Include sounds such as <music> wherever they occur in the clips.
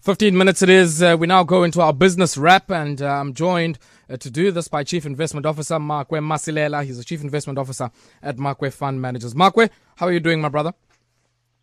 15 minutes it is. Uh, we now go into our business wrap, and uh, I'm joined uh, to do this by Chief Investment Officer Makwe Masilela. He's the Chief Investment Officer at Makwe Fund Managers. Makwe, how are you doing, my brother?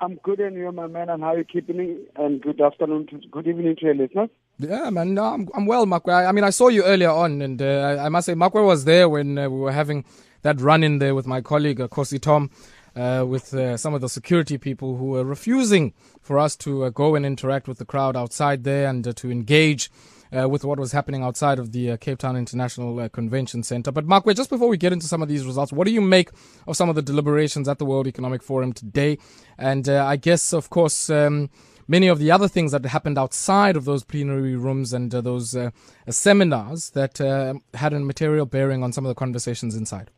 I'm good, and you, my man, and how are you keeping? And good afternoon, to, good evening to your listeners. Yeah, man, no, I'm, I'm well, Makwe. I, I, mean, I saw you earlier on, and uh, I, I, must say, Makwe was there when uh, we were having that run in there with my colleague, uh, Kosi Tom uh, with uh, some of the security people who were refusing for us to uh, go and interact with the crowd outside there and uh, to engage. Uh, with what was happening outside of the uh, Cape Town International Convention Center. But, Mark, just before we get into some of these results, what do you make of some of the deliberations at the World Economic Forum today? And I guess, of course, um, many of the other things that happened outside of those plenary rooms and those seminars that had a material bearing on some of the conversations inside.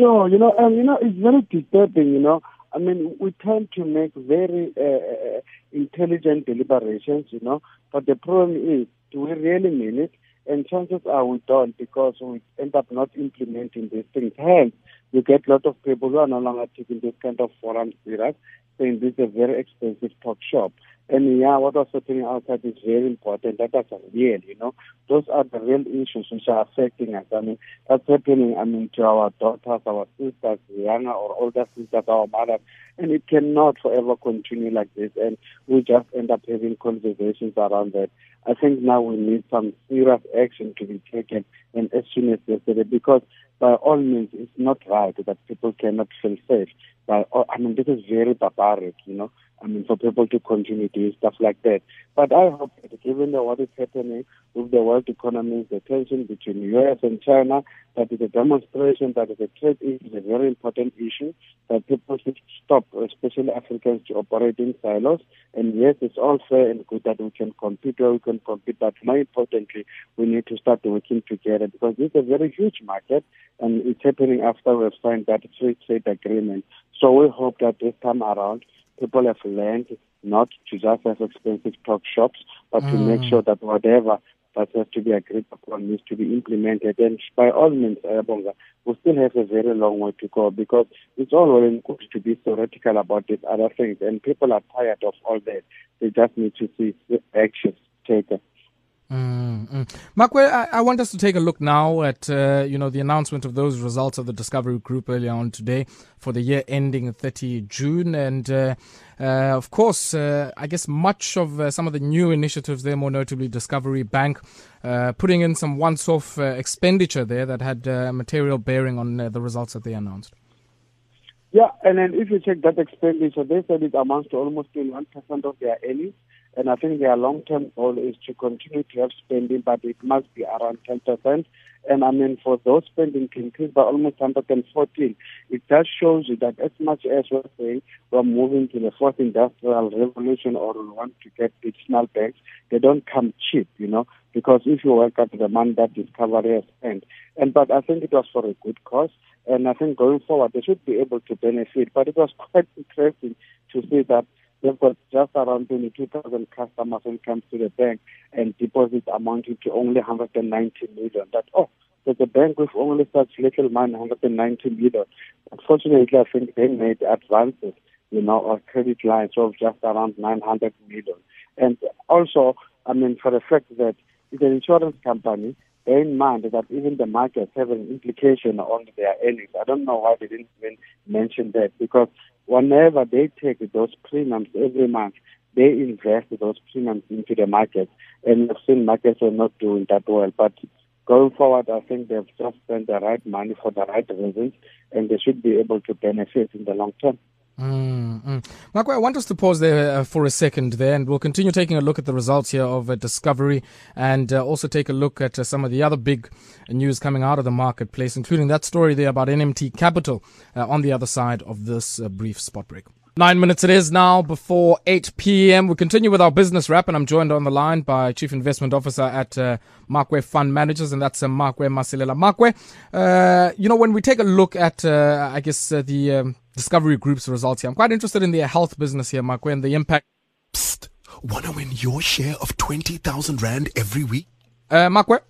Sure, you know, and you know, it's very disturbing. You know, I mean, we tend to make very uh, uh, intelligent deliberations. You know, but the problem is, do we really mean it? And chances are we don't because we end up not implementing these things. Hence, you get a lot of people who are no longer taking this kind of forum serious, saying this is a very expensive talk shop. And yeah, what was happening outside is very important. That is real, you know. Those are the real issues which are affecting us. I mean, that's happening, I mean, to our daughters, our sisters, younger or older sisters, our mothers. And it cannot forever continue like this. And we just end up having conversations around that. I think now we need some serious action to be taken and as soon as yesterday because by all means it's not right that people cannot feel safe. By all, I mean this is very barbaric, you know. I mean, for people to continue doing stuff like that. But I hope that given what is happening with the world economy, the tension between U.S. and China, that is a demonstration that the trade is a very important issue, that people should stop, especially Africans, to operate in silos. And yes, it's all fair and good that we can compete where we can compete, but more importantly, we need to start working together because this is a very huge market and it's happening after we've signed that free trade agreement. So we hope that this time around, people have learned not to just have expensive talk shops, but mm. to make mm. sure that whatever that has to be agreed upon needs to be implemented. And by all means, Ayabonga, we still have a very long way to go because it's all well and good to be theoretical about these other things, and people are tired of all that. They just need to see actions taken. Mm-hmm. Makwe, I, I, want us to take a look now at uh, you know the announcement of those results of the Discovery Group earlier on today for the year ending 30 June, and uh, uh, of course, uh, I guess much of uh, some of the new initiatives there, more notably Discovery Bank, uh, putting in some once-off expenditure there that had material bearing on the results that they announced. Yeah, and then if you check that expenditure, they said it amounts to almost 21% of their earnings. And I think their long-term goal is to continue to have spending, but it must be around 10%. And I mean, for those spending to increase by almost 114, it just shows you that as much as we're saying we're moving to the fourth industrial revolution or we want to get additional banks, they don't come cheap, you know, because if you work out the money that Discovery has spent. And but I think it was for a good cause. And I think going forward, they should be able to benefit. But it was <laughs> quite interesting to see that They've got just around 22,000 customers when it comes to the bank and deposits amounting to only 190 million. That, oh, there's a bank with only such little money, 190 million. Unfortunately, I think they made advances, you know, or credit lines of just around 900 million. And also, I mean, for the fact that it's an insurance company, bear in mind that even the markets have an implication on their earnings. I don't know why they didn't even mention that because whenever they take those premiums every month, they invest those premiums into the market. And we've seen markets are not doing that well. But going forward, I think they've just spent the right money for the right reasons, and they should be able to benefit in the long term. Mm-hmm. I want us to pause there uh, for a second there, and we'll continue taking a look at the results here of uh, Discovery and uh, also take a look at uh, some of the other big news coming out of the marketplace, including that story there about NMT Capital uh, on the other side of this uh, brief spot break. Nine minutes it is now before 8 p.m. We continue with our business wrap, and I'm joined on the line by Chief Investment Officer at uh, Makwe Fund Managers, and that's uh, Makwe Masilela. Makwe, uh, you know, when we take a look at, uh, I guess, uh, the um, Discovery Group's results here, I'm quite interested in the health business here, Makwe, and the impact. Psst, want to win your share of 20,000 Rand every week? Uh, Makwe?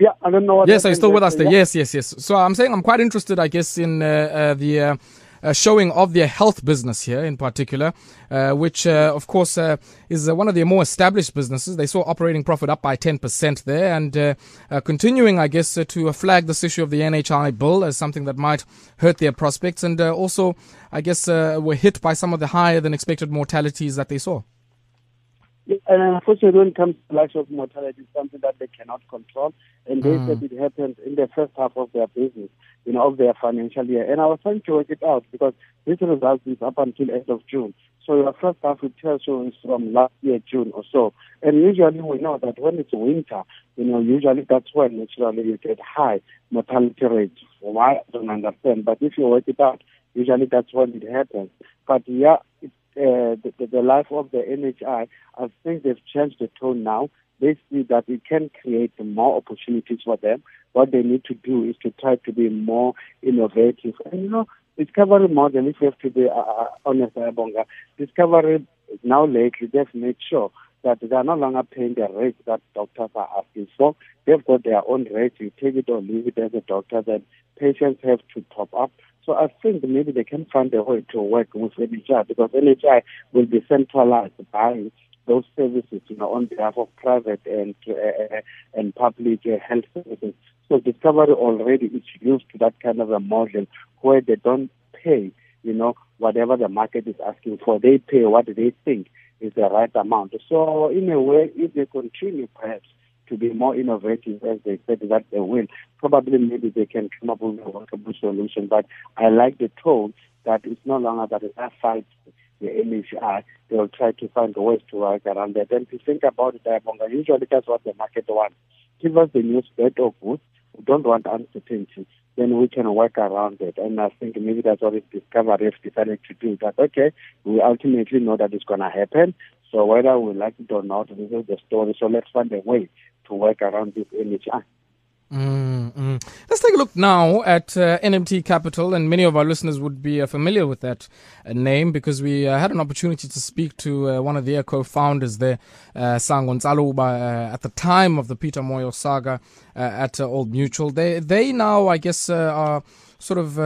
Yeah, I don't know. yes, are you still with us there? Yeah. Yes, yes, yes. So I'm saying I'm quite interested, I guess, in uh, uh, the uh, showing of their health business here in particular, uh, which, uh, of course, uh, is one of their more established businesses. They saw operating profit up by 10% there and continuing, I guess, to flag this issue of the NHI bill as something that might hurt their prospects and also, I guess, were hit by some of the higher than expected mortalities that they saw. And unfortunately, when it comes to life of mortality, it's something that they cannot control. And they mm. said it happened in the first half of their business, you know, of their financial year. And I was trying to work it out because this result is up until end of June. So your first half it tells you is from last year, June or so. And usually we know that when it's winter, you know, usually that's when naturally you get high mortality rates. Why? I don't understand. But if you work it out, usually that's when it happens. But yeah, it uh, the, the life of the NHI, I think they've changed the tone now. They see that it can create more opportunities for them. What they need to do is to try to be more innovative. And you know, Discovery model, if you have to be uh, uh honest, Bonga, Discovery now lately they've made sure that they are no longer paying the rates that doctors are asking for. They've got their own rates. You take it or leave it as a doctor. Then patients have to top up. So I think maybe they can find a way to work with NHI because NHI will be centralized by those services, you know, on behalf of private and uh, and public uh, health services. So Discovery already is used to that kind of a model where they don't pay, you know, whatever the market is asking for. They pay what they think is the right amount. So in a way, if they continue perhaps to be more innovative as they said that they will. Probably maybe they can come up with a workable solution. But I like the tone that it's no longer that it's fight the NHI, they'll try to find ways to work around that. And to think about it, Ayabonga, usually that's what the market wants. Give us the news bad of good. We don't want uncertainty. Then we can work around it. And I think maybe that's what Discovery have decided to do. That, okay, we ultimately know that it's going to happen. So whether we like it or not, this is the story. So let's find a way to work around this NHI. Mm-hmm. Let's take a look now at uh, NMT Capital, and many of our listeners would be uh, familiar with that uh, name because we uh, had an opportunity to speak to uh, one of their co-founders there, uh, Sango Ntsaluba, at the time of the Peter Moyo saga at Old Mutual. They they now, I guess, are sort of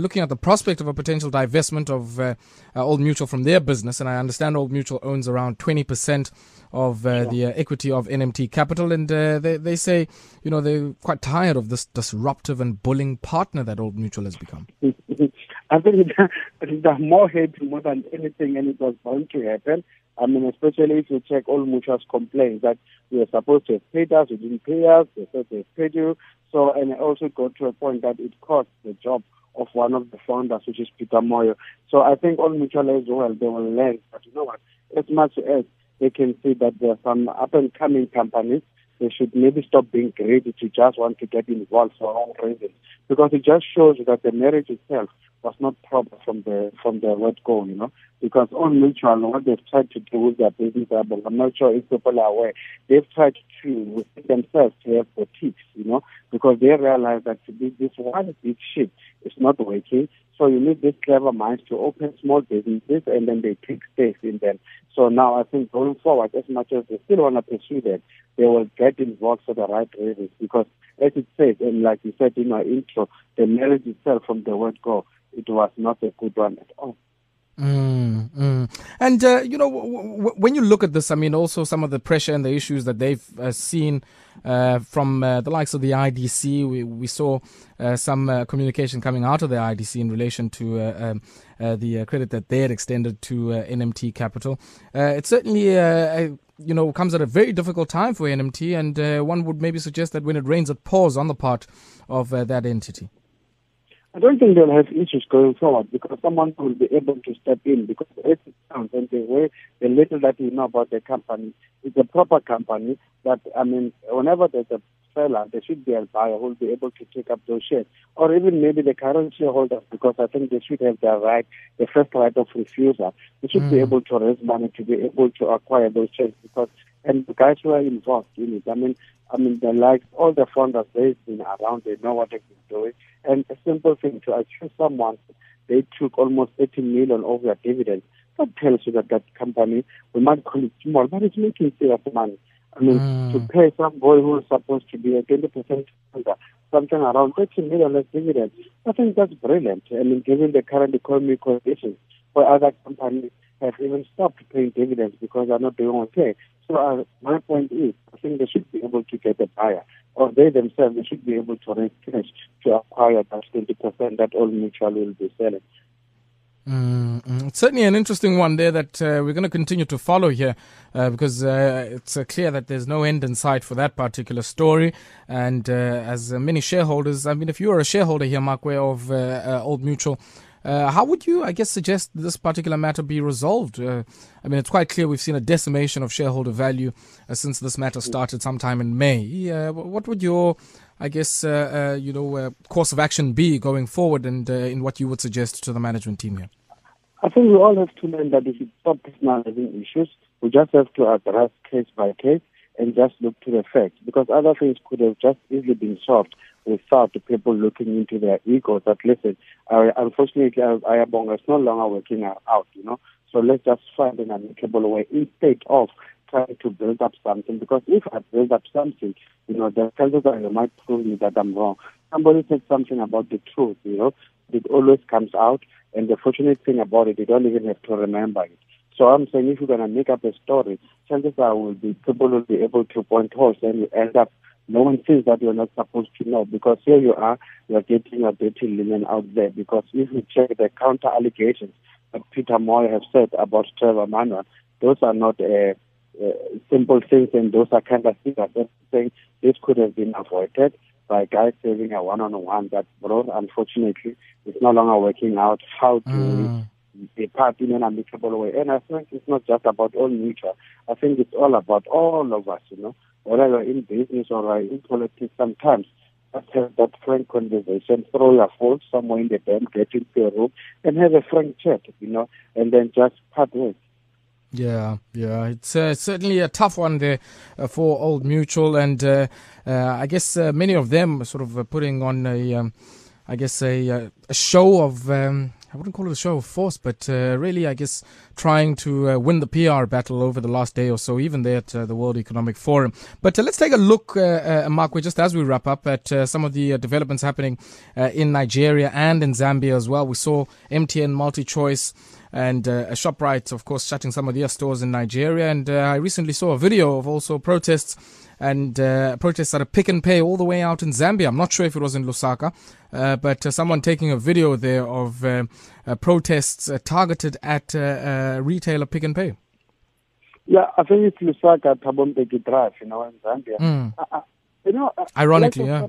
looking at the prospect of a potential divestment of Old Mutual from their business, and I understand Old Mutual owns around twenty percent of uh, the uh, equity of NMT Capital, and uh, they they say you know they're quite tired of this disruptive and bullying partner that Old Mutual has become. <laughs> I think they're <laughs> more happy more than anything, and it was bound to happen. I mean, especially if you check Old Mutual's complaints that we were supposed to have paid us, we didn't pay us, they said they paid you. So, and it also got to a point that it cost the job of one of the founders, which is Peter Moyo. So I think all Mutual as well, they will learn. But you know what? As much as they can see that there are some up and coming companies. They should maybe stop being greedy to just want to get involved for all reasons. Because it just shows that the marriage itself was not proper from the from the word go, you know. Because Old Mutual, what they've tried to do with their business, I'm not sure if people are aware, they've tried to with themselves to have boutiques, you know, because they realize that this one big ship is not working. So you need these clever minds to open small businesses and then they take space in them. So now I think going forward, as much as they still want to pursue that, they will get involved for the right reasons because as it says, and like you said in our intro, the marriage itself from the word go, it was not a good one at all. Mm, mm. And, uh, you know, w- w- when you look at this, I mean, also some of the pressure and the issues that they've uh, seen uh, from uh, the likes of the IDC. We, we saw uh, some uh, communication coming out of the IDC in relation to um, the credit that they had extended to NMT Capital. it certainly, you know, comes at a very difficult time for NMT, and one would maybe suggest that when it rains, it pours on the part of that entity. I don't think they'll have issues going forward because someone will be able to step in because as it sounds and the way the little that we know about the company, it's a proper company that I mean whenever there's a seller, there should be a buyer who will be able to take up those shares. Or even maybe the current shareholders because I think they should have the right the first right of refusal. They should mm. be able to raise money to be able to acquire those shares because and the guys who are involved in it, I mean I mean, the like all the founders, they've been around, they know what they've been doing. And a simple thing to accuse someone, they took almost 30 million of their dividends. That tells you that that company, we might call it small, but it's making serious money. I mean, mm. to pay some boy who is supposed to be a 20% founder something around 30 million as dividends. I think that's brilliant. I mean, given the current economic conditions, for other companies have even stopped paying dividends because they're not doing okay. So uh, my point is, I think they should be able to get a buyer, or they themselves they should be able to raise cash to acquire that 20% that Old Mutual will be selling. Mm-hmm. It's certainly an interesting one there that uh, we're going to continue to follow here uh, because uh, it's uh, clear that there's no end in sight for that particular story. And uh, as uh, many shareholders, I mean, if you are a shareholder here, Makwe, of Old Mutual, how would you, I guess, suggest this particular matter be resolved? I mean, it's quite clear we've seen a decimation of shareholder value since this matter started sometime in May. what would your I guess, uh, uh, you know, uh, course of action be going forward and in what you would suggest to the management team here? I think we all have to learn that if we stop personalizing issues, we just have to address case by case and just look to the facts because other things could have just easily been solved without the people looking into their egos that listen, uh, unfortunately, Ayabonga is no longer working out, you know. So let's just find an amicable way instead of trying to build up something because if I build up something, you know, the chances are you might prove me that I'm wrong. Somebody said something about the truth, you know, it always comes out. And the fortunate thing about it, you don't even have to remember it. So I'm saying if you're going to make up a story, chances are will be people will be able to point holes and you end up no one thinks that you're not supposed to know because here you are, you're getting a dirty linen out there because if you check the counter allegations that Peter Moyo has said about Trevor Manuel, those are not uh, uh, simple things, and those are kind of things that saying this could have been avoided by guys having a one-on-one that bro, unfortunately, is no longer working out. How to mm. depart in an amicable way? And I think it's not just about Old Mutual. I think it's all about all of us, you know, whether you're in business or in politics sometimes. Let's have that frank conversation, throw your phone somewhere in the den, get into a room, and have a frank chat, you know, and then just part ways. Yeah, yeah, it's uh, certainly a tough one there uh, for Old Mutual, and uh, uh I guess uh, many of them are sort of uh, putting on a, um, I guess a, a show of. Um, I wouldn't call it a show of force, but uh, really, I guess, trying to uh, win the PR battle over the last day or so, even there at uh, the World Economic Forum. But let's take a look, Mark, just as we wrap up, at some of the developments happening in Nigeria and in Zambia as well. We saw MTN MultiChoice and uh, ShopRite, of course, shutting some of their stores in Nigeria. And uh, I recently saw a video of also protests and uh, protests at a Pick n Pay all the way out in Zambia. I'm not sure if it was in Lusaka, uh, but uh, someone taking a video there of uh, uh, protests uh, targeted at retailer Pick n Pay. Yeah, I think it's Lusaka, Thabo Mbeki Drive, you know, in Zambia. Mm. you know, ironically, yeah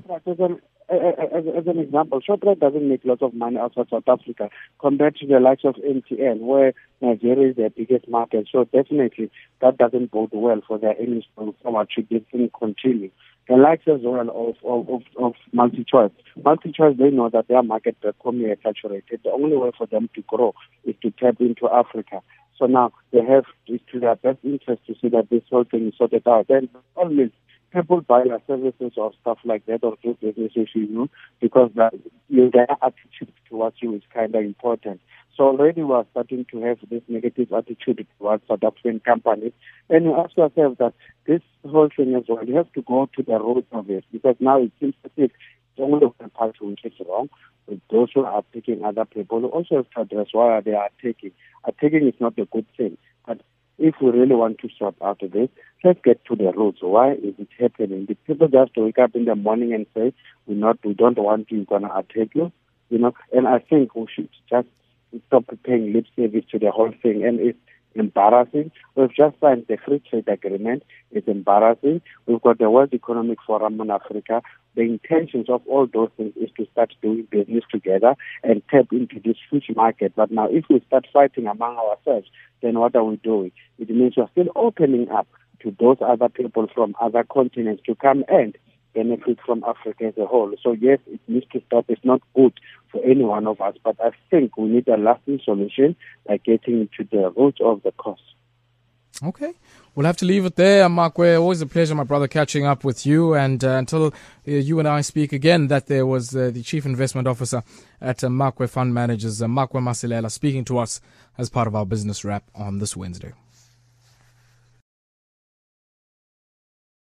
as, as an example, Shoprite doesn't make lots of money outside South Africa compared to the likes of MTN, where Nigeria is their biggest market. So definitely that doesn't bode well for their earnings going forward should this thing continue. The likes as well of, of, of, of MultiChoice. MultiChoice, they know that their market economy saturated. The only way for them to grow is to tap into Africa. So now they have to, to their best interest to see that this whole thing is sorted out. And always people buy your services or stuff like that or do business with you know, because that, your attitude towards you is kind of important. So already we are starting to have this negative attitude towards African companies. And you ask yourself that this whole thing as well, you have to go to the root of it because now it seems as if it's only one party which is wrong. But those who are taking other people also have to address why they are taking. Taking is not a good thing. But if we really want to sort out of this, let's get to the roots. Why is it happening? The people just wake up in the morning and say, "We not, we don't want you, gonna attack you," you know. And I think we should just stop paying lip service to the whole thing. And it's embarrassing. We've just signed the free trade agreement. It's embarrassing. We've got the World Economic Forum in Africa. The intentions of all those things is to start doing business together and tap into this huge market. But now, if we start fighting among ourselves, then what are we doing? It means we're still opening up to those other people from other continents to come and benefit from Africa as a whole. So yes, it needs to stop. It's not good for any one of us, but I think we need a lasting solution by getting to the root of the cause. Okay. We'll have to leave it there, Makwe. Always a pleasure, my brother, catching up with you. And uh, until uh, you and I speak again, that there was uh, the Chief Investment Officer at uh, Makwe Fund Managers, uh, Makwe Masilela, speaking to us as part of our business wrap on this Wednesday.